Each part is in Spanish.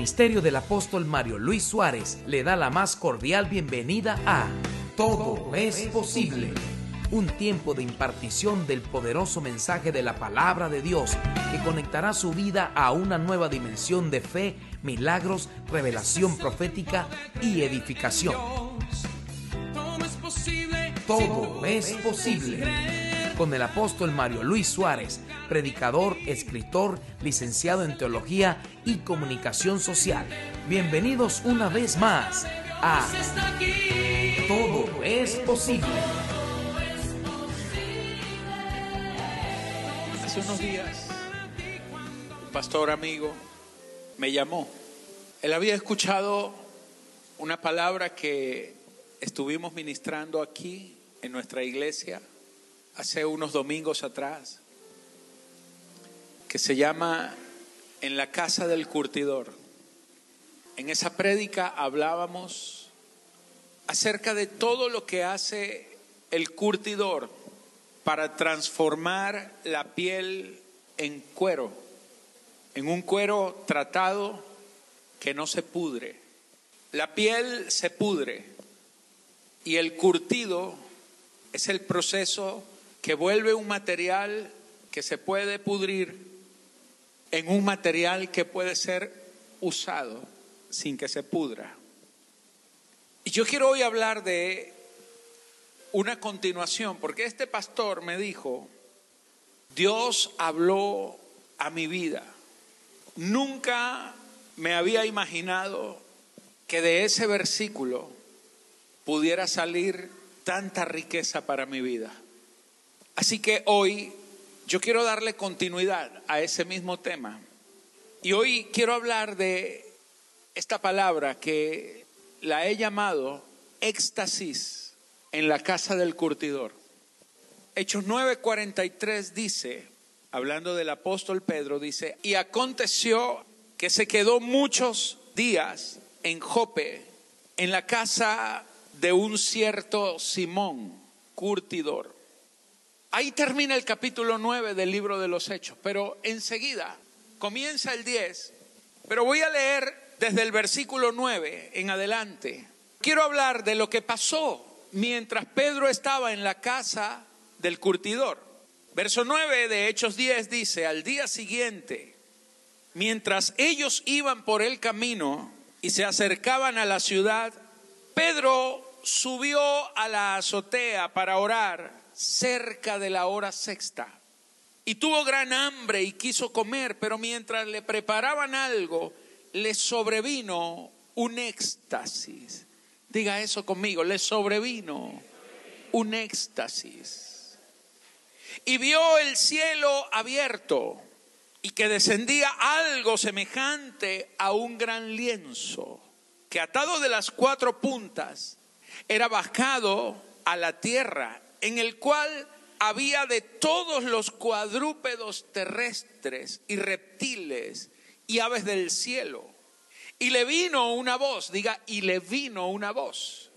ministerio del apóstol Mario Luis Suárez le da la más cordial bienvenida a Todo es posible. Un tiempo de impartición del poderoso mensaje de la palabra de Dios que conectará su vida a una nueva dimensión de fe, milagros, revelación profética y edificación. Todo es posible con el apóstol Mario Luis Suárez, predicador, escritor, licenciado en teología y comunicación social. Bienvenidos una vez más a Todo es posible. Hace unos días, un pastor amigo me llamó. Él había escuchado una palabra que estuvimos ministrando aquí en nuestra iglesia hace unos domingos atrás, que se llama En la casa del curtidor. En esa prédica hablábamos acerca de todo lo que hace el curtidor para transformar la piel en cuero, en un cuero tratado que no se pudre. La piel se pudre y el curtido es el proceso que vuelve un material que se puede pudrir en un material que puede ser usado sin que se pudra. Y yo quiero hoy hablar de una continuación, porque este pastor me dijo, Dios habló a mi vida. Nunca me había imaginado que de ese versículo pudiera salir tanta riqueza para mi vida. Así que hoy yo quiero darle continuidad a ese mismo tema. Y hoy quiero hablar de esta palabra que la he llamado éxtasis en la casa del curtidor. Hechos 9:43 dice, hablando del apóstol Pedro, dice, y aconteció que se quedó muchos días en Jope, en la casa de un cierto Simón, curtidor Ahí termina el capítulo 9 del libro de los Hechos, pero enseguida comienza el 10, pero voy a leer desde el versículo 9 en adelante. Quiero hablar de lo que pasó mientras Pedro estaba en la casa del curtidor. Verso 9 de Hechos 10 dice, al día siguiente, mientras ellos iban por el camino y se acercaban a la ciudad, Pedro subió a la azotea para orar cerca de la hora sexta. Y tuvo gran hambre y quiso comer, pero mientras le preparaban algo, le sobrevino un éxtasis. Diga eso conmigo, le sobrevino un éxtasis. Y vio el cielo abierto y que descendía algo semejante a un gran lienzo, que atado de las cuatro puntas era bajado a la tierra en el cual había de todos los cuadrúpedos terrestres y reptiles y aves del cielo. Y le vino una voz, diga, y le vino una voz.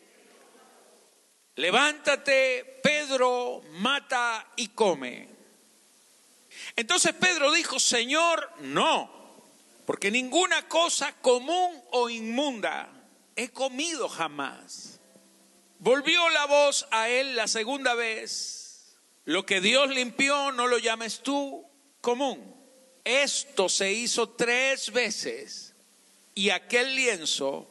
Levántate, Pedro, mata y come. Entonces Pedro dijo, Señor, no, porque ninguna cosa común o inmunda he comido jamás. Volvió la voz a él la segunda vez. Lo que Dios limpió no lo llames tú común. Esto se hizo tres veces y aquel lienzo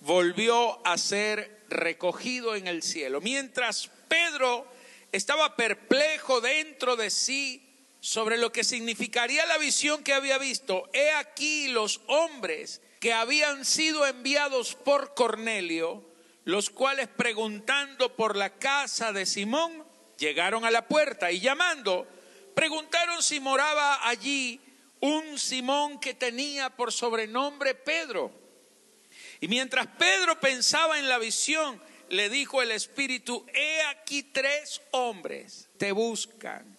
volvió a ser recogido en el cielo. Mientras Pedro estaba perplejo dentro de sí sobre lo que significaría la visión que había visto, he aquí los hombres que habían sido enviados por Cornelio los cuales preguntando por la casa de Simón, llegaron a la puerta y llamando, preguntaron si moraba allí un Simón que tenía por sobrenombre Pedro. Y mientras Pedro pensaba en la visión, le dijo el Espíritu, he aquí tres hombres te buscan.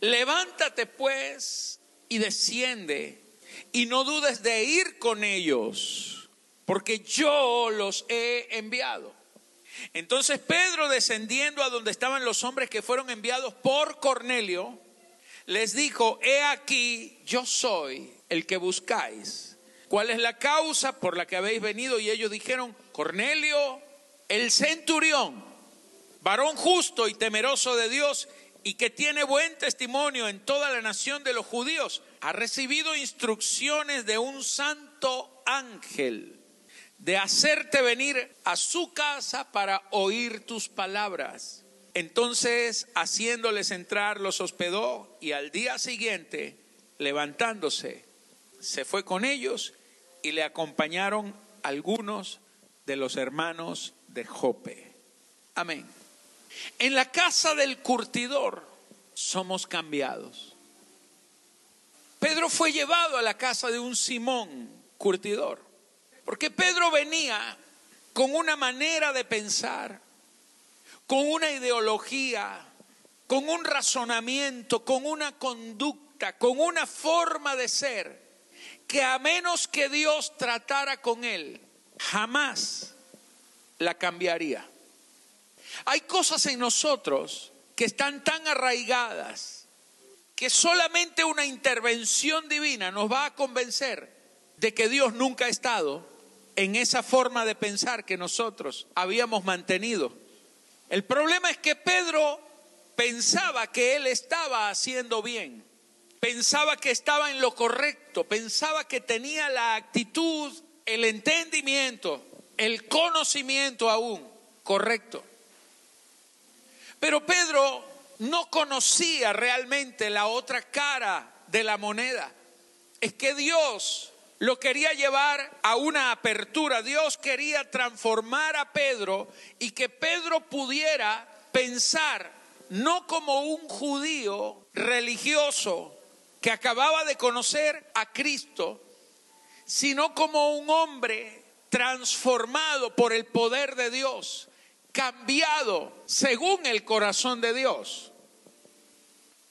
Levántate pues y desciende y no dudes de ir con ellos porque yo los he enviado. Entonces Pedro, descendiendo a donde estaban los hombres que fueron enviados por Cornelio, les dijo, he aquí, yo soy el que buscáis. ¿cuál es la causa por la que habéis venido? Y ellos dijeron, Cornelio, el centurión, varón justo y temeroso de Dios y que tiene buen testimonio en toda la nación de los judíos, ha recibido instrucciones de un santo ángel de hacerte venir a su casa para oír tus palabras. Entonces, haciéndoles entrar, los hospedó y al día siguiente, levantándose, se fue con ellos y le acompañaron algunos de los hermanos de Jope. Amén. En la casa del curtidor somos cambiados. Pedro fue llevado a la casa de un Simón curtidor, porque Pedro venía con una manera de pensar, con una ideología, con un razonamiento, con una conducta, con una forma de ser, que a menos que Dios tratara con él, jamás la cambiaría. Hay cosas en nosotros que están tan arraigadas que solamente una intervención divina nos va a convencer de que Dios nunca ha estado en esa forma de pensar que nosotros habíamos mantenido. El problema es que Pedro pensaba que él estaba haciendo bien, pensaba que estaba en lo correcto, pensaba que tenía la actitud, el entendimiento, el conocimiento aún correcto. Pero Pedro no conocía realmente la otra cara de la moneda. Es que Dios lo quería llevar a una apertura. Dios quería transformar a Pedro y que Pedro pudiera pensar no como un judío religioso que acababa de conocer a Cristo, sino como un hombre transformado por el poder de Dios cambiado según el corazón de Dios.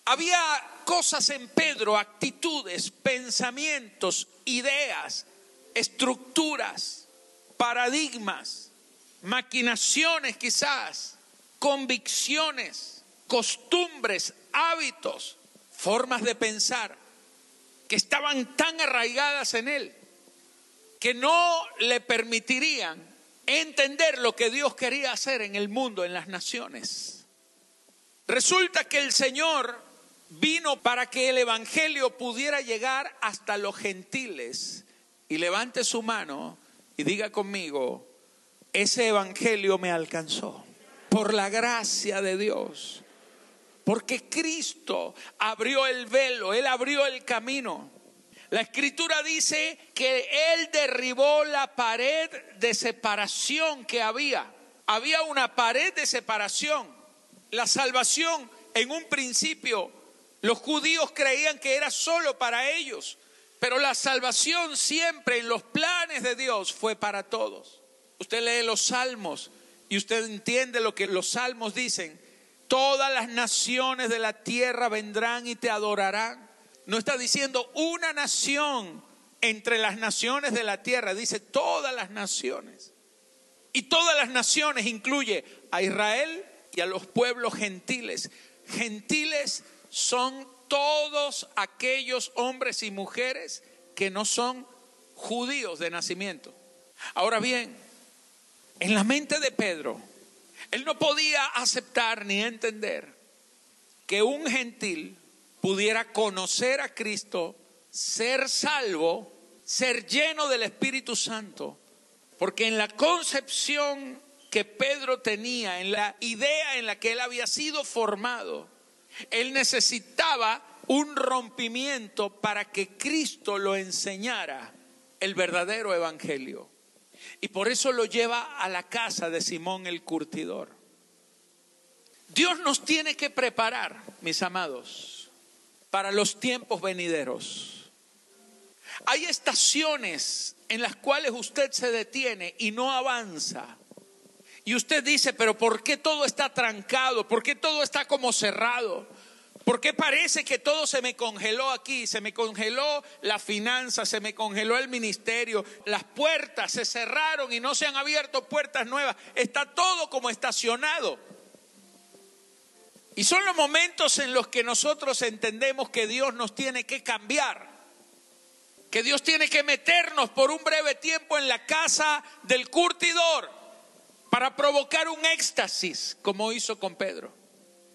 Había cosas en Pedro, actitudes, pensamientos, ideas, estructuras, paradigmas, maquinaciones quizás, convicciones, costumbres, hábitos, formas de pensar que estaban tan arraigadas en él que no le permitirían entender lo que Dios quería hacer en el mundo, en las naciones. Resulta que el Señor vino para que el Evangelio pudiera llegar hasta los gentiles. Y levante su mano y diga conmigo, ese Evangelio me alcanzó por la gracia de Dios. Porque Cristo abrió el velo, Él abrió el camino. La escritura dice que Él derribó la pared de separación que había. Había una pared de separación. La salvación en un principio, los judíos creían que era solo para ellos, pero la salvación siempre en los planes de Dios fue para todos. Usted lee los salmos y usted entiende lo que los salmos dicen. Todas las naciones de la tierra vendrán y te adorarán. No está diciendo una nación entre las naciones de la tierra, dice todas las naciones. Y todas las naciones incluye a Israel y a los pueblos gentiles. Gentiles son todos aquellos hombres y mujeres que no son judíos de nacimiento. Ahora bien, en la mente de Pedro, él no podía aceptar ni entender que un gentil pudiera conocer a Cristo, ser salvo, ser lleno del Espíritu Santo, porque en la concepción que Pedro tenía, en la idea en la que él había sido formado, él necesitaba un rompimiento para que Cristo lo enseñara el verdadero evangelio. Y por eso lo lleva a la casa de Simón el curtidor. Dios nos tiene que preparar, mis amados, para los tiempos venideros. Hay estaciones en las cuales usted se detiene y no avanza. Y usted dice, pero ¿por qué todo está trancado? ¿Por qué todo está como cerrado? ¿Por qué parece que todo se me congeló aquí? Se me congeló la finanza, se me congeló el ministerio, las puertas se cerraron y no se han abierto puertas nuevas. Está todo como estacionado. Y son los momentos en los que nosotros entendemos que Dios nos tiene que cambiar. que Dios tiene que meternos por un breve tiempo en la casa del curtidor para provocar un éxtasis, como hizo con Pedro.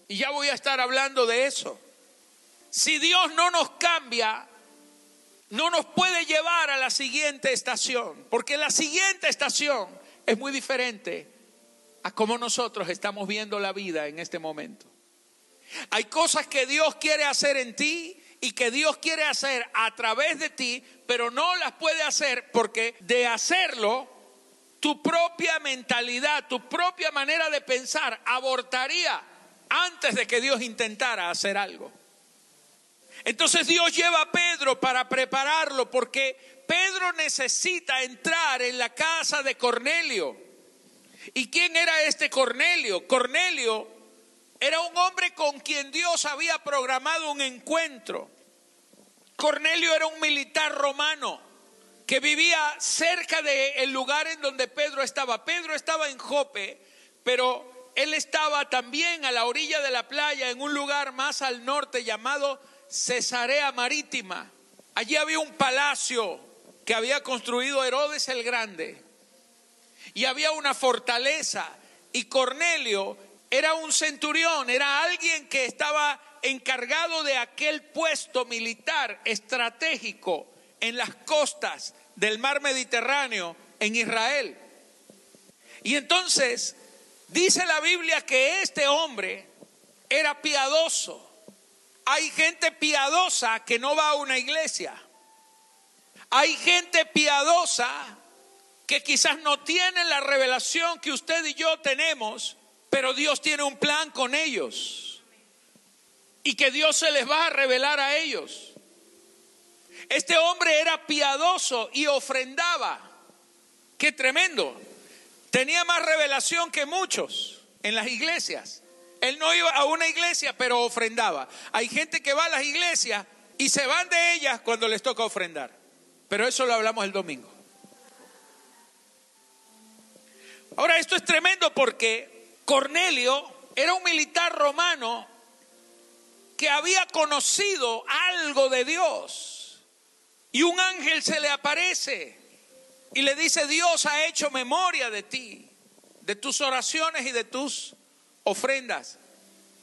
Y ya voy a estar hablando de eso. Si Dios no nos cambia, no nos puede llevar a la siguiente estación, porque la siguiente estación es muy diferente a cómo nosotros estamos viendo la vida en este momento. Hay cosas que Dios quiere hacer en ti y que Dios quiere hacer a través de ti, pero no las puede hacer porque de hacerlo, tu propia mentalidad, tu propia manera de pensar abortaría antes de que Dios intentara hacer algo. Entonces Dios lleva a Pedro para prepararlo porque Pedro necesita entrar en la casa de Cornelio. ¿Y quién era este Cornelio? Cornelio era un hombre con quien Dios había programado un encuentro. Cornelio era un militar romano que vivía cerca del lugar en donde Pedro estaba. Pedro estaba en Jope, pero él estaba también a la orilla de la playa, en un lugar más al norte llamado Cesarea Marítima. Allí había un palacio que había construido Herodes el Grande y había una fortaleza y Cornelio era un centurión, era alguien que estaba encargado de aquel puesto militar estratégico en las costas del mar Mediterráneo en Israel. Y entonces dice la Biblia que este hombre era piadoso. Hay gente piadosa que no va a una iglesia. Hay gente piadosa que quizás no tiene la revelación que usted y yo tenemos pero Dios tiene un plan con ellos. Y que Dios se les va a revelar a ellos. Este hombre era piadoso y ofrendaba. Qué tremendo. Tenía más revelación que muchos en las iglesias. Él no iba a una iglesia, pero ofrendaba. Hay gente que va a las iglesias y se van de ellas cuando les toca ofrendar. Pero eso lo hablamos el domingo. Ahora, esto es tremendo porque Cornelio era un militar romano que había conocido algo de Dios. Y un ángel se le aparece y le dice, Dios ha hecho memoria de ti, de tus oraciones y de tus ofrendas.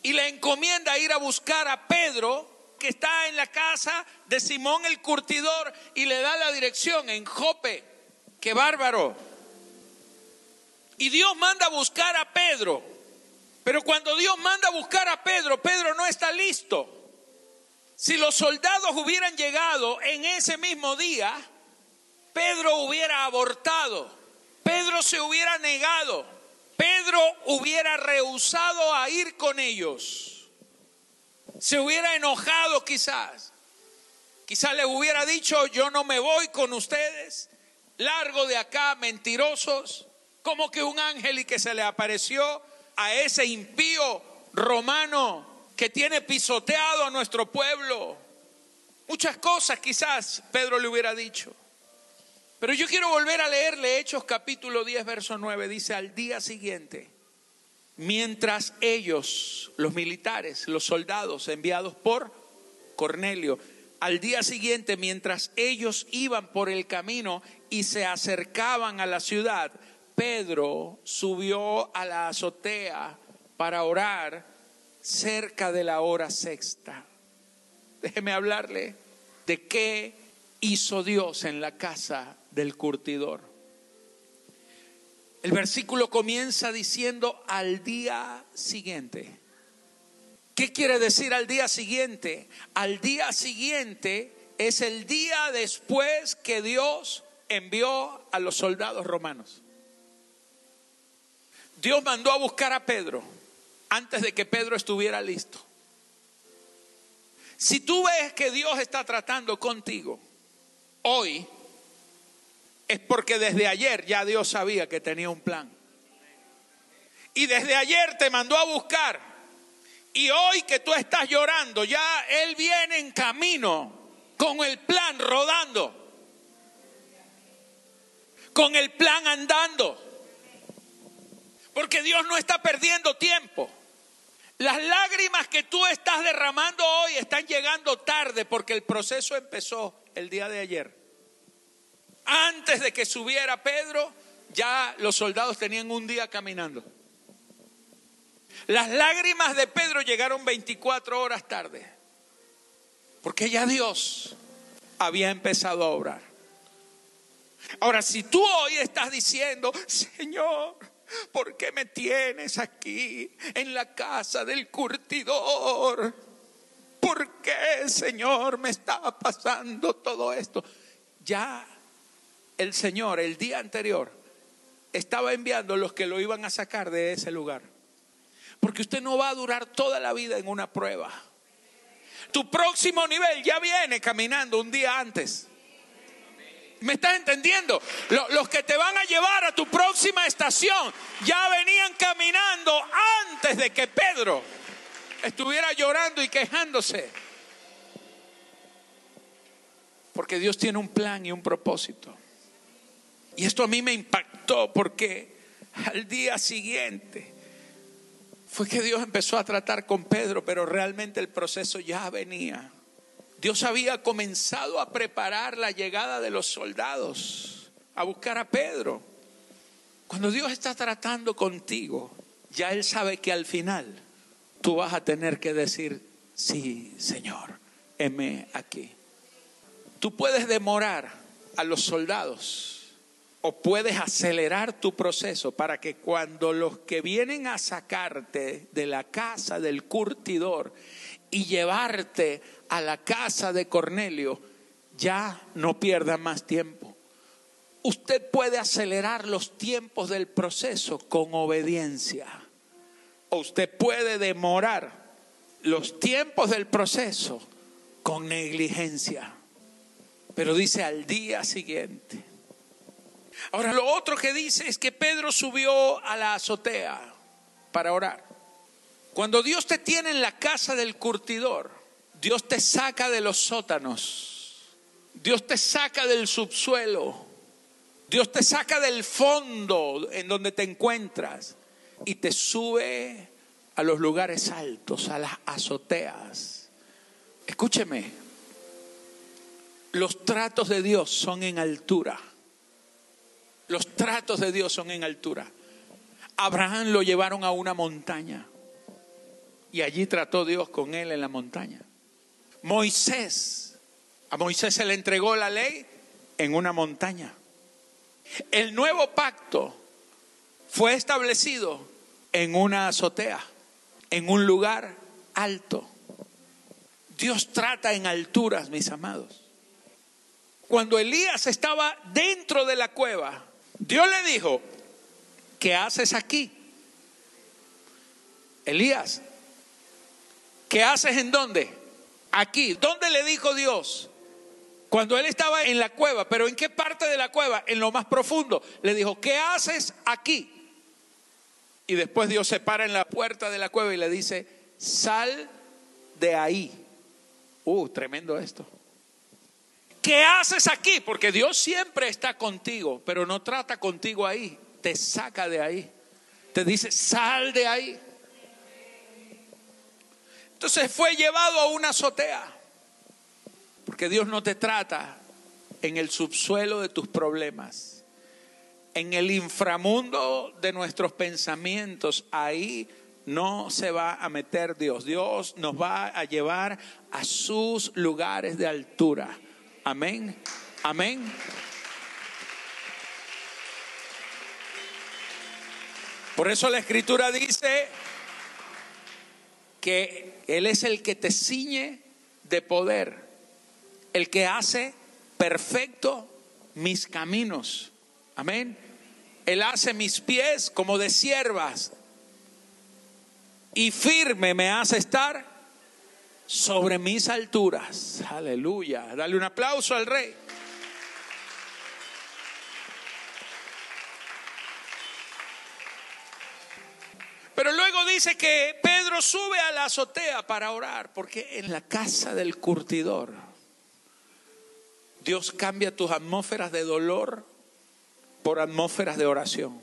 Y le encomienda ir a buscar a Pedro, que está en la casa de Simón el curtidor, y le da la dirección en Jope. Qué bárbaro. Y Dios manda a buscar a Pedro. Pero cuando Dios manda a buscar a Pedro, Pedro no está listo. Si los soldados hubieran llegado en ese mismo día, Pedro hubiera abortado, Pedro se hubiera negado, Pedro hubiera rehusado a ir con ellos, se hubiera enojado quizás, quizás le hubiera dicho, yo no me voy con ustedes, largo de acá, mentirosos, como que un ángel y que se le apareció a ese impío romano que tiene pisoteado a nuestro pueblo. Muchas cosas quizás Pedro le hubiera dicho. Pero yo quiero volver a leerle Hechos capítulo 10, verso 9. Dice, al día siguiente, mientras ellos, los militares, los soldados enviados por Cornelio, al día siguiente, mientras ellos iban por el camino y se acercaban a la ciudad, Pedro subió a la azotea para orar cerca de la hora sexta. Déjeme hablarle de qué hizo Dios en la casa del curtidor. El versículo comienza diciendo al día siguiente. ¿Qué quiere decir al día siguiente? Al día siguiente es el día después que Dios envió a los soldados romanos. Dios mandó a buscar a Pedro antes de que Pedro estuviera listo. Si tú ves que Dios está tratando contigo hoy, es porque desde ayer ya Dios sabía que tenía un plan. Y desde ayer te mandó a buscar. Y hoy que tú estás llorando, ya Él viene en camino con el plan rodando. Con el plan andando. Porque Dios no está perdiendo tiempo. Las lágrimas que tú estás derramando hoy están llegando tarde porque el proceso empezó el día de ayer. Antes de que subiera Pedro, ya los soldados tenían un día caminando. Las lágrimas de Pedro llegaron 24 horas tarde, porque ya Dios había empezado a obrar. Ahora, si tú hoy estás diciendo, Señor, ¿por qué me tienes aquí en la casa del curtidor? ¿Por qué, Señor, me está pasando todo esto? Ya el Señor, el día anterior, estaba enviando los que lo iban a sacar de ese lugar. Porque usted no va a durar toda la vida en una prueba. Tu próximo nivel ya viene caminando un día antes. ¿Me estás entendiendo? Los que te van a llevar a tu próxima estación ya venían caminando antes de que Pedro estuviera llorando y quejándose. Porque Dios tiene un plan y un propósito. Y esto a mí me impactó porque al día siguiente fue que Dios empezó a tratar con Pedro, pero realmente el proceso ya venía. Dios había comenzado a preparar la llegada de los soldados, a buscar a Pedro. Cuando Dios está tratando contigo, ya Él sabe que al final tú vas a tener que decir, sí, Señor, heme aquí. Tú puedes demorar a los soldados o puedes acelerar tu proceso para que cuando los que vienen a sacarte de la casa del curtidor y llevarte a la casa de Cornelio, ya no pierda más tiempo. Usted puede acelerar los tiempos del proceso con obediencia. O usted puede demorar los tiempos del proceso con negligencia. Pero dice al día siguiente Ahora, lo otro que dice es que Pedro subió a la azotea para orar. Cuando Dios te tiene en la casa del curtidor, Dios te saca de los sótanos, Dios te saca del subsuelo, Dios te saca del fondo en donde te encuentras y te sube a los lugares altos, a las azoteas. Escúcheme, los tratos de Dios son en altura. Los tratos de Dios son en altura. Abraham lo llevaron a una montaña y allí trató Dios con él en la montaña. Moisés, a Moisés se le entregó la ley en una montaña. El nuevo pacto fue establecido en una azotea, en un lugar alto. Dios trata en alturas, mis amados. Cuando Elías estaba dentro de la cueva, Dios le dijo, ¿qué haces aquí? Elías, ¿qué haces en dónde? Aquí. ¿Dónde le dijo Dios? Cuando él estaba en la cueva, pero ¿en qué parte de la cueva? En lo más profundo. Le dijo, ¿qué haces aquí? Y después Dios se para en la puerta de la cueva y le dice, sal de ahí. Uh, tremendo esto. ¿qué haces aquí? Porque Dios siempre está contigo, pero no trata contigo ahí, te saca de ahí, te dice, sal de ahí. Entonces fue llevado a una azotea, porque Dios no te trata en el subsuelo de tus problemas, en el inframundo de nuestros pensamientos, ahí no se va a meter Dios. Dios nos va a llevar a sus lugares de altura. Amén. Amén. Por eso la escritura dice que Él es el que te ciñe de poder, el que hace perfecto mis caminos. Amén. Él hace mis pies como de siervas y firme me hace estar sobre mis alturas. Aleluya. Dale un aplauso al rey. Pero luego dice que Pedro sube a la azotea para orar, porque en la casa del curtidor Dios cambia tus atmósferas de dolor por atmósferas de oración.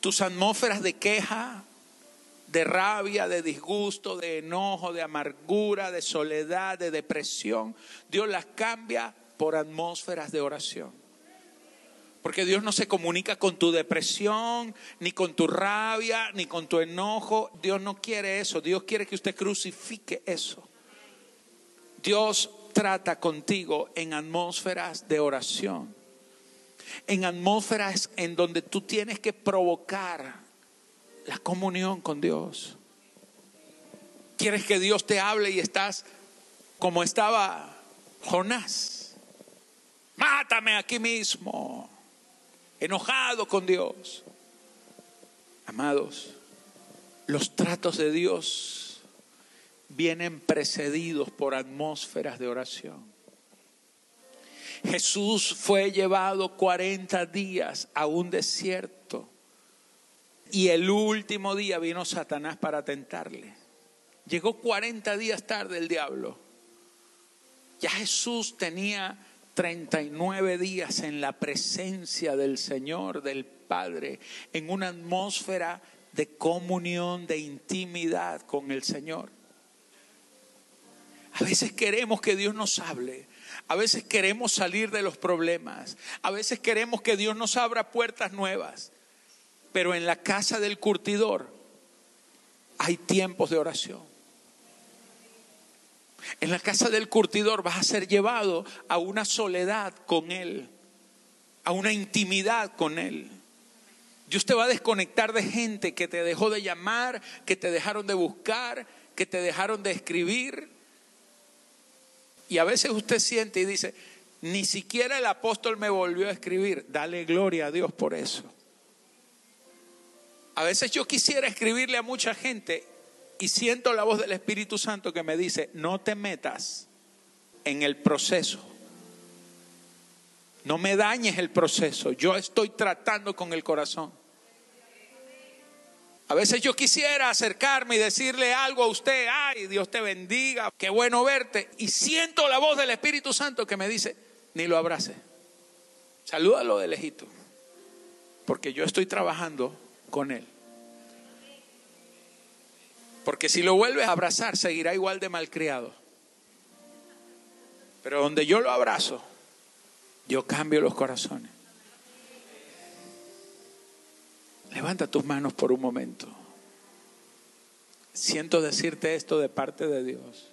Tus atmósferas de queja de rabia, de disgusto, de enojo, de amargura, de soledad, de depresión. Dios las cambia por atmósferas de oración. Porque Dios no se comunica con tu depresión, ni con tu rabia, ni con tu enojo. Dios no quiere eso. Dios quiere que usted crucifique eso. Dios trata contigo en atmósferas de oración. En atmósferas en donde tú tienes que provocar la comunión con Dios. Quieres que Dios te hable y estás como estaba Jonás. Mátame aquí mismo enojado con Dios. Amados, los tratos de Dios vienen precedidos por atmósferas de oración. Jesús fue llevado 40 días a un desierto y el último día vino Satanás para tentarle. Llegó 40 días tarde el diablo. Ya Jesús tenía 39 días en la presencia del Señor, del Padre, en una atmósfera de comunión, de intimidad con el Señor. A veces queremos que Dios nos hable, a veces queremos salir de los problemas, a veces queremos que Dios nos abra puertas nuevas, pero en la casa del curtidor hay tiempos de oración. En la casa del curtidor vas a ser llevado a una soledad con Él, a una intimidad con Él. Dios te va a desconectar de gente que te dejó de llamar, que te dejaron de buscar, que te dejaron de escribir. Y a veces usted siente y dice, ni siquiera el apóstol me volvió a escribir. Dale gloria a Dios por eso. A veces yo quisiera escribirle a mucha gente y siento la voz del Espíritu Santo que me dice, no te metas en el proceso. No me dañes el proceso. Yo estoy tratando con el corazón. A veces yo quisiera acercarme y decirle algo a usted, ay, Dios te bendiga, qué bueno verte. Y siento la voz del Espíritu Santo que me dice, ni lo abrace. Salúdalo de lejito, porque yo estoy trabajando con él. Porque si lo vuelves a abrazar, seguirá igual de malcriado. Pero donde yo lo abrazo, yo cambio los corazones. Levanta tus manos por un momento. Siento decirte esto de parte de Dios.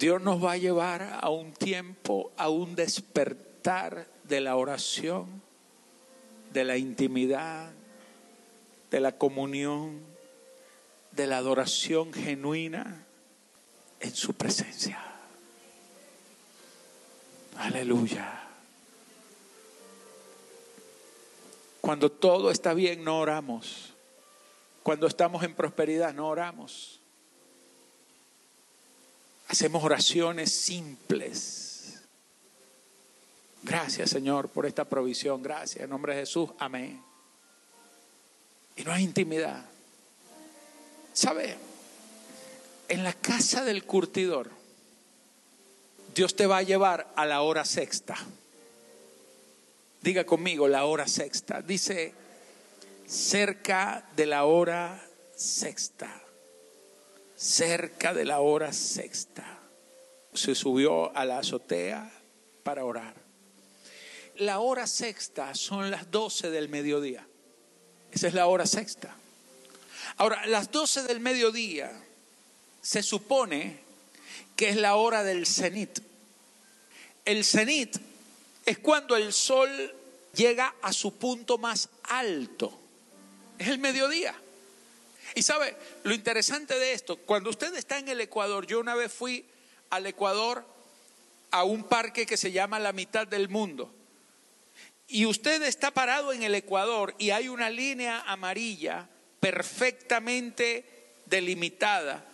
Dios nos va a llevar a un tiempo, a un despertar de la oración, de la intimidad, de la comunión de la adoración genuina en su presencia. Aleluya. Cuando todo está bien, no oramos. Cuando estamos en prosperidad, no oramos. Hacemos oraciones simples. Gracias, Señor, por esta provisión. Gracias. En nombre de Jesús. Amén. Y no hay intimidad. ¿Sabe? En la casa del curtidor, Dios te va a llevar a la hora sexta. Diga conmigo, la hora sexta. Dice, cerca de la hora sexta. Cerca de la hora sexta. Se subió a la azotea para orar. La hora sexta son las doce del mediodía. Esa es la hora sexta. Ahora, las 12 del mediodía se supone que es la hora del cenit. El cenit es cuando el sol llega a su punto más alto. Es el mediodía. Y sabe, lo interesante de esto, cuando usted está en el Ecuador, yo una vez fui al Ecuador a un parque que se llama La mitad del mundo. Y usted está parado en el Ecuador y hay una línea amarilla perfectamente delimitada.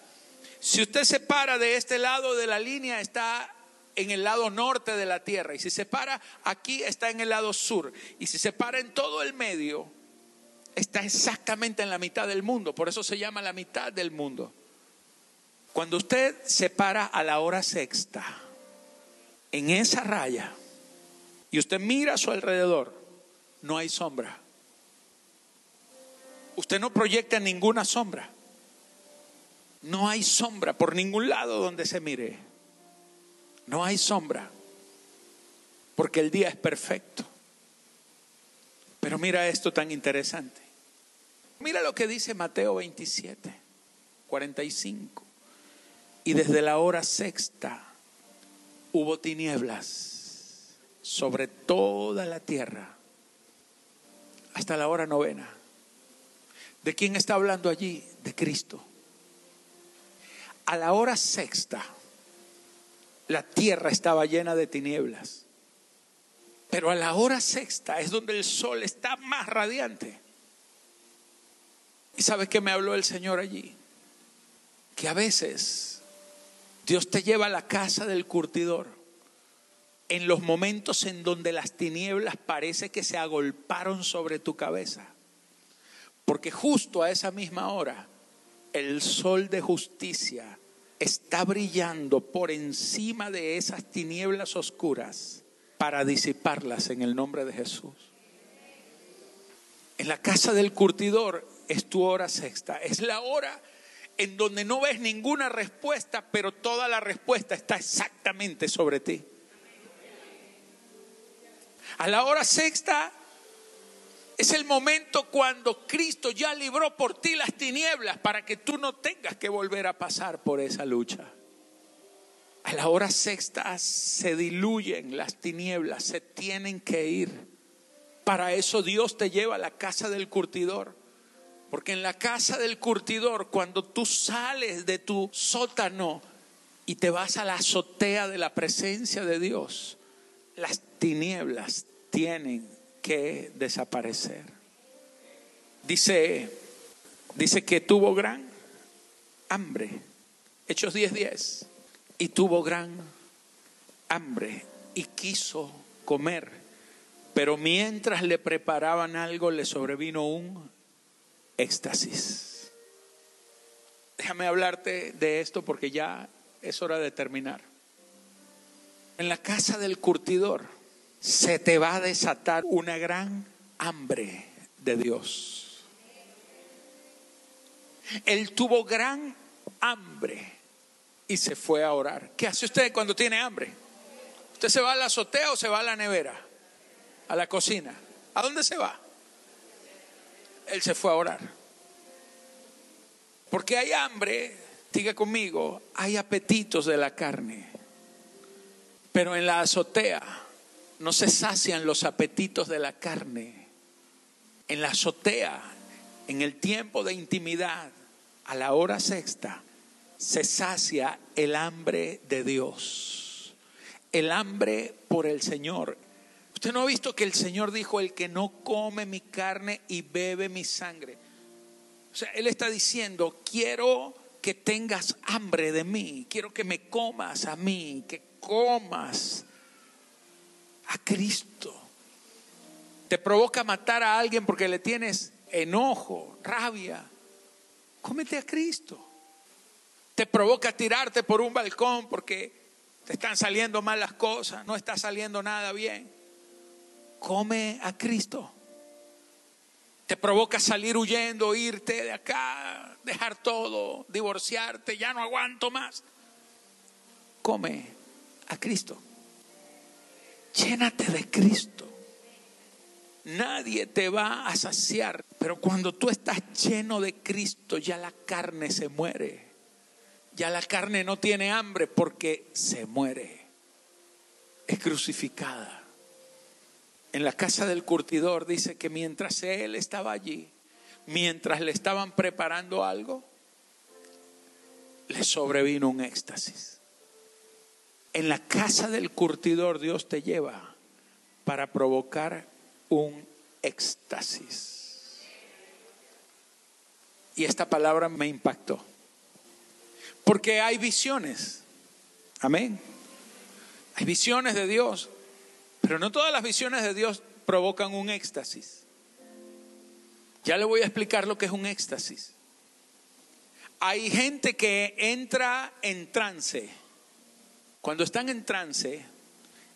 Si usted se para de este lado de la línea, está en el lado norte de la tierra. Y si se para aquí, está en el lado sur. Y si se para en todo el medio, está exactamente en la mitad del mundo. Por eso se llama la mitad del mundo. Cuando usted se para a la hora sexta, en esa raya, y usted mira a su alrededor, no hay sombra. Usted no proyecta ninguna sombra. No hay sombra por ningún lado donde se mire. No hay sombra. porque el día es perfecto. Pero mira esto tan interesante. Mira lo que dice Mateo 27, 45. Y desde la hora sexta hubo tinieblas sobre toda la tierra hasta la hora novena. ¿De quién está hablando allí? De Cristo. A la hora sexta, la tierra estaba llena de tinieblas. Pero a la hora sexta es donde el sol está más radiante. ¿Y sabes qué me habló el Señor allí? Que a veces Dios te lleva a la casa del curtidor en los momentos en donde las tinieblas parece que se agolparon sobre tu cabeza. Porque justo a esa misma hora el sol de justicia está brillando por encima de esas tinieblas oscuras para disiparlas en el nombre de Jesús. En la casa del curtidor es tu hora sexta, es la hora en donde no ves ninguna respuesta, pero toda la respuesta está exactamente sobre ti. A la hora sexta es el momento cuando Cristo ya libró por ti las tinieblas para que tú no tengas que volver a pasar por esa lucha. A la hora sexta se diluyen las tinieblas, se tienen que ir. Para eso Dios te lleva a la casa del curtidor. Porque en la casa del curtidor, cuando tú sales de tu sótano y te vas a la azotea de la presencia de Dios, las tinieblas tienen que desaparecer. Dice, dice que tuvo gran hambre. Hechos 10:10. 10, y tuvo gran hambre y quiso comer. Pero mientras le preparaban algo, le sobrevino un éxtasis. Déjame hablarte de esto porque ya es hora de terminar. En la casa del curtidor se te va a desatar una gran hambre de Dios. Él tuvo gran hambre y se fue a orar. ¿Qué hace usted cuando tiene hambre? ¿Usted se va a la azotea o se va a la nevera? A la cocina. ¿A dónde se va? Él se fue a orar. Porque hay hambre, diga conmigo, hay apetitos de la carne. Pero en la azotea no se sacian los apetitos de la carne. En la azotea, en el tiempo de intimidad, a la hora sexta, se sacia el hambre de Dios, el hambre por el Señor. Usted no ha visto que el Señor dijo, el que no come mi carne y bebe mi sangre. O sea, Él está diciendo, quiero que tengas hambre de mí, quiero que me comas a mí, que comas a Cristo. Te provoca matar a alguien porque le tienes enojo, rabia. Cómete a Cristo. Te provoca tirarte por un balcón porque te están saliendo mal las cosas, no está saliendo nada bien. Come a Cristo. Te provoca salir huyendo, irte de acá, dejar todo, divorciarte, ya no aguanto más. Come a Cristo. Llénate de Cristo. Nadie te va a saciar, pero cuando tú estás lleno de Cristo, ya la carne se muere. Ya la carne no tiene hambre porque se muere. Es crucificada. En la casa del curtidor dice que mientras él estaba allí, mientras le estaban preparando algo, le sobrevino un éxtasis. En la casa del curtidor Dios te lleva para provocar un éxtasis. Y esta palabra me impactó. Porque hay visiones. Amén. Hay visiones de Dios. Pero no todas las visiones de Dios provocan un éxtasis. Ya le voy a explicar lo que es un éxtasis. Hay gente que entra en trance cuando están en trance,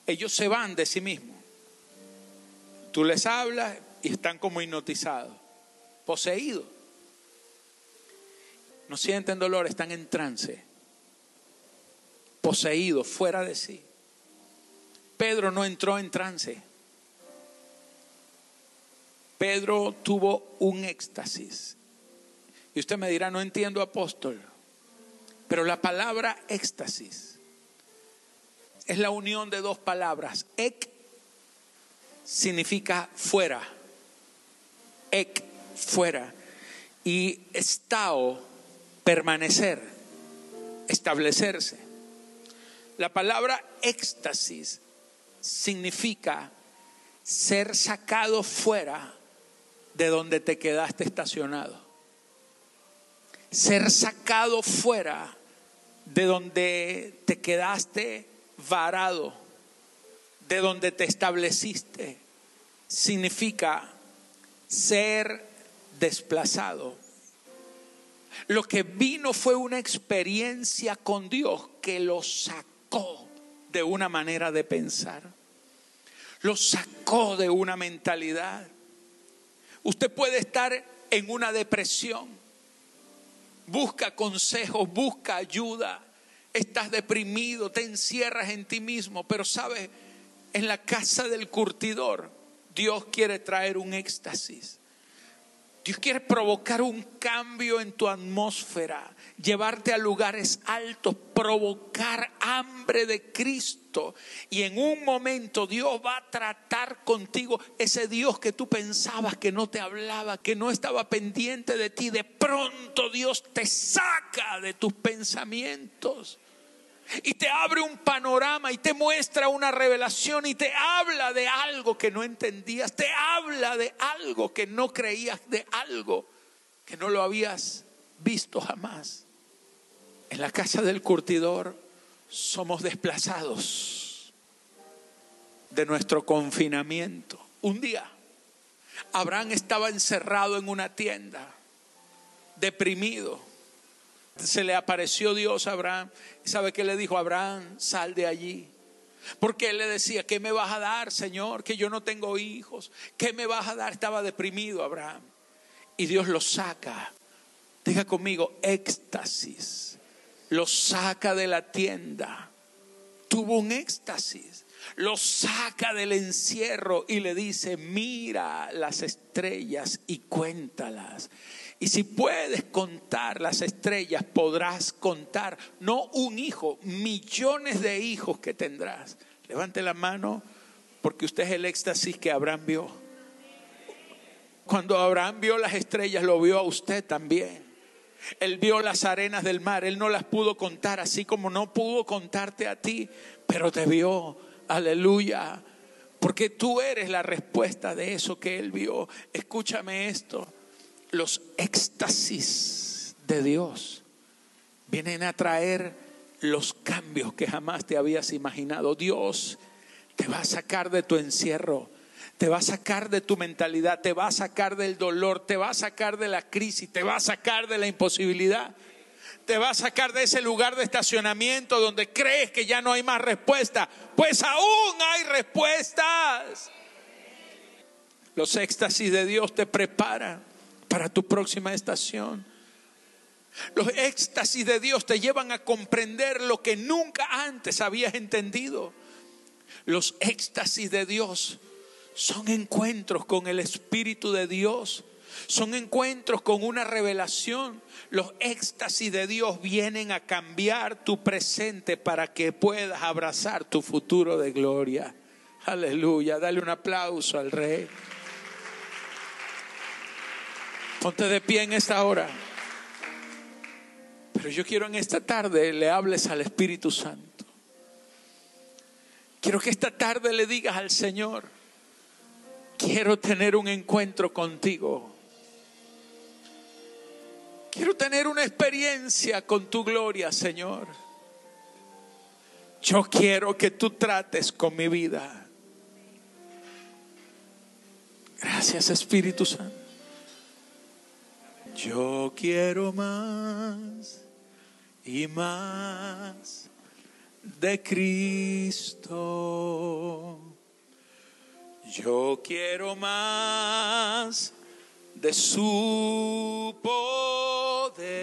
ellos se van de sí mismos. Tú les hablas y están como hipnotizados, poseídos. No sienten dolor, están en trance, poseídos, fuera de sí. Pedro no entró en trance. Pedro tuvo un éxtasis. Y usted me dirá, no entiendo apóstol. Pero la palabra éxtasis es la unión de dos palabras. Ek significa fuera. Ek, fuera. Y estao, permanecer, establecerse. La palabra éxtasis significa ser sacado fuera de donde te quedaste estacionado. Ser sacado fuera de donde te quedaste varado, de donde te estableciste, significa ser desplazado. Lo que vino fue una experiencia con Dios que lo sacó de una manera de pensar, lo sacó de una mentalidad. Usted puede estar en una depresión, busca consejos, busca ayuda, estás deprimido, te encierras en ti mismo, pero sabes, en la casa del curtidor Dios quiere traer un éxtasis. Dios quiere provocar un cambio en tu atmósfera, llevarte a lugares altos, provocar hambre de Cristo. Y en un momento Dios va a tratar contigo ese Dios que tú pensabas que no te hablaba, que no estaba pendiente de ti. De pronto Dios te saca de tus pensamientos y te abre un panorama y te muestra una revelación y te habla de algo que no entendías, te habla de algo que no creías, de algo que no lo habías visto jamás. En la casa del curtidor somos desplazados de nuestro confinamiento. Un día, Abraham estaba encerrado en una tienda, deprimido se le apareció Dios a Abraham. ¿Y sabe qué le dijo Abraham? Sal de allí. Porque él le decía, ¿qué me vas a dar, Señor? Que yo no tengo hijos. ¿Qué me vas a dar? Estaba deprimido Abraham. Y Dios lo saca. Diga conmigo, éxtasis. Lo saca de la tienda. Tuvo un éxtasis. Lo saca del encierro y le dice, mira las estrellas y cuéntalas. Y si puedes contar las estrellas, podrás contar no un hijo, millones de hijos que tendrás. Levante la mano porque usted es el éxtasis que Abraham vio. Cuando Abraham vio las estrellas, lo vio a usted también. Él vio las arenas del mar, él no las pudo contar, así como no pudo contarte a ti, pero te vio. Aleluya. Porque tú eres la respuesta de eso que él vio. Escúchame esto los éxtasis de Dios vienen a traer los cambios que jamás te habías imaginado. Dios te va a sacar de tu encierro, te va a sacar de tu mentalidad, te va a sacar del dolor, te va a sacar de la crisis, te va a sacar de la imposibilidad, te va a sacar de ese lugar de estacionamiento donde crees que ya no hay más respuesta. Pues aún hay respuestas. Los éxtasis de Dios te preparan para tu próxima estación. Los éxtasis de Dios te llevan a comprender lo que nunca antes habías entendido. Los éxtasis de Dios son encuentros con el Espíritu de Dios. Son encuentros con una revelación. Los éxtasis de Dios vienen a cambiar tu presente para que puedas abrazar tu futuro de gloria. Aleluya. Dale un aplauso al Rey. Ponte de pie en esta hora. Pero yo quiero en esta tarde le hables al Espíritu Santo. Quiero que esta tarde le digas al Señor, quiero tener un encuentro contigo. Quiero tener una experiencia con tu gloria, Señor. Yo quiero que tú trates con mi vida. Gracias, Espíritu Santo. Yo quiero más y más de Cristo. Yo quiero más de su poder.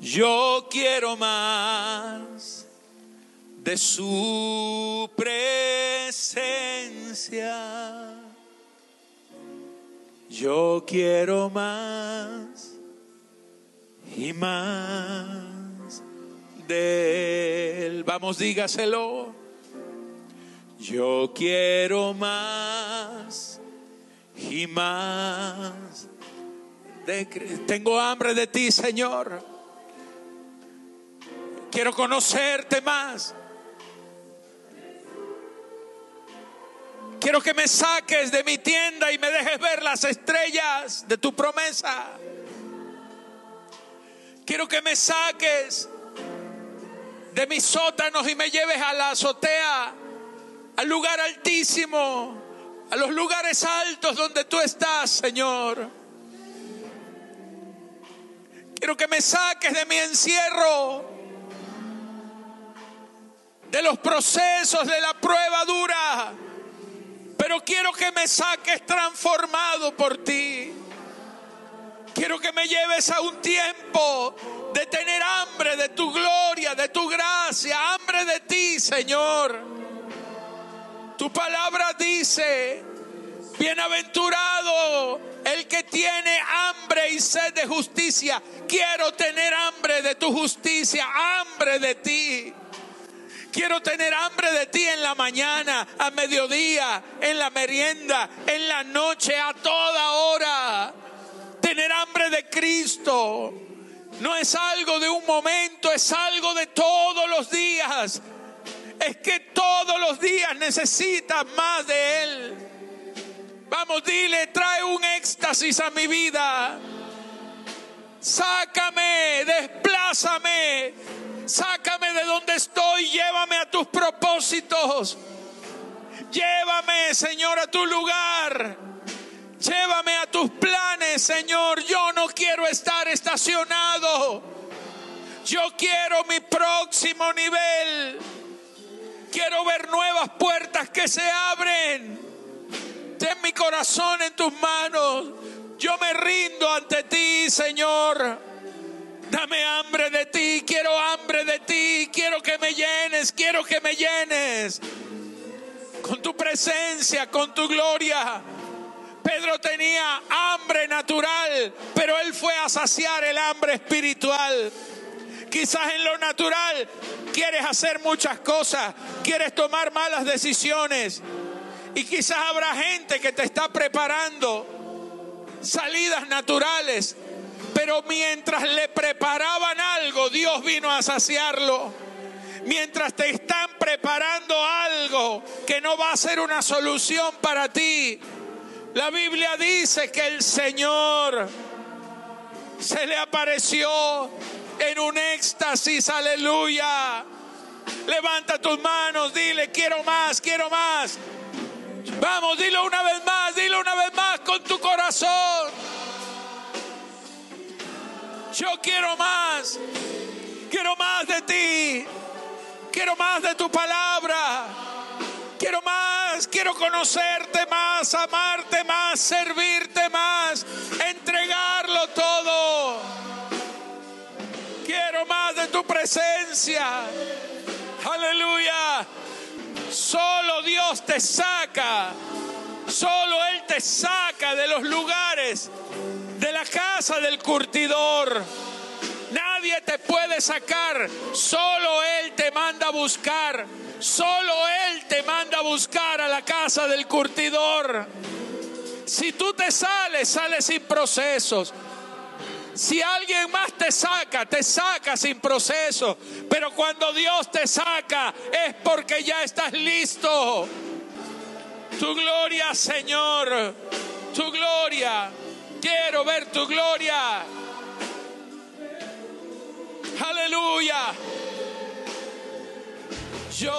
Yo quiero más de su presencia. Yo quiero más y más de él. Vamos, dígaselo. Yo quiero más y más. De, tengo hambre de ti, Señor. Quiero conocerte más. Quiero que me saques de mi tienda y me dejes ver las estrellas de tu promesa. Quiero que me saques de mis sótanos y me lleves a la azotea, al lugar altísimo, a los lugares altos donde tú estás, Señor. Quiero que me saques de mi encierro, de los procesos de la prueba dura pero quiero que me saques transformado por ti. Quiero que me lleves a un tiempo de tener hambre de tu gloria, de tu gracia, hambre de ti, Señor. Tu palabra dice, bienaventurado el que tiene hambre y sed de justicia. Quiero tener hambre de tu justicia, hambre de ti. Quiero tener hambre de ti en la mañana, a mediodía, en la merienda, en la noche, a toda hora. Tener hambre de Cristo no es algo de un momento, es algo de todos los días. Es que todos los días necesitas más de Él. Vamos, dile, trae un éxtasis a mi vida. Sácame, desplázame Sácame de donde estoy, llévame a tus propósitos. Llévame, Señor, a tu lugar. Llévame a tus planes, Señor. Yo no quiero estar estacionado. Yo quiero mi próximo nivel. Quiero ver nuevas puertas que se abren. Ten mi corazón en tus manos. Yo me rindo ante ti, Señor. Dame hambre de ti, quiero hambre de ti, quiero que me llenes, quiero que me llenes con tu presencia, con tu gloria. Pedro tenía hambre natural, pero él fue a saciar el hambre espiritual. Quizás en lo natural quieres hacer muchas cosas, quieres tomar malas decisiones y quizás habrá gente que te está preparando salidas naturales pero mientras le preparaban algo, Dios vino a saciarlo. Mientras te están preparando algo que no va a ser una solución para ti, la Biblia dice que el Señor se le apareció en un éxtasis, aleluya. Levanta tus manos, dile, quiero más, quiero más. Vamos, dilo una vez más, dilo una vez más con tu corazón. Yo quiero más. Quiero más de ti. Quiero más de tu palabra. Quiero más. Quiero conocerte más, amarte más, servirte más, entregarlo todo. Quiero más de tu presencia. Aleluya. Solo Dios te saca. Solo Él te saca de los lugares de la casa del curtidor. Nadie te puede sacar, solo Él te manda a buscar, solo Él te manda a buscar a la casa del curtidor. Si tú te sales, sales sin procesos. Si alguien más te saca, te saca sin proceso. Pero cuando Dios te saca es porque ya estás listo. Tu gloria, Señor. Tu gloria. Quiero ver tu gloria. Aleluya. Yo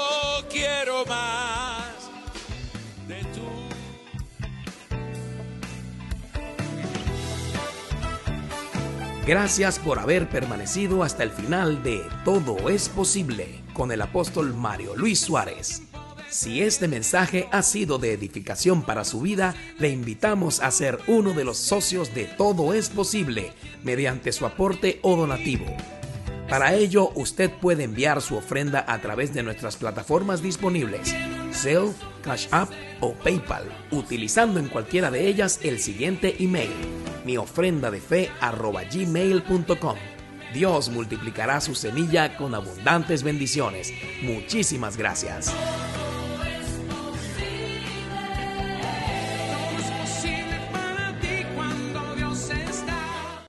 quiero más de tú. Gracias por haber permanecido hasta el final de Todo es posible con el apóstol Mario Luis Suárez. Si este mensaje ha sido de edificación para su vida, le invitamos a ser uno de los socios de Todo es Posible mediante su aporte o donativo. Para ello, usted puede enviar su ofrenda a través de nuestras plataformas disponibles, Zelle, Cash App o PayPal, utilizando en cualquiera de ellas el siguiente email, mi ofrenda de fe gmail.com. Dios multiplicará su semilla con abundantes bendiciones. Muchísimas gracias.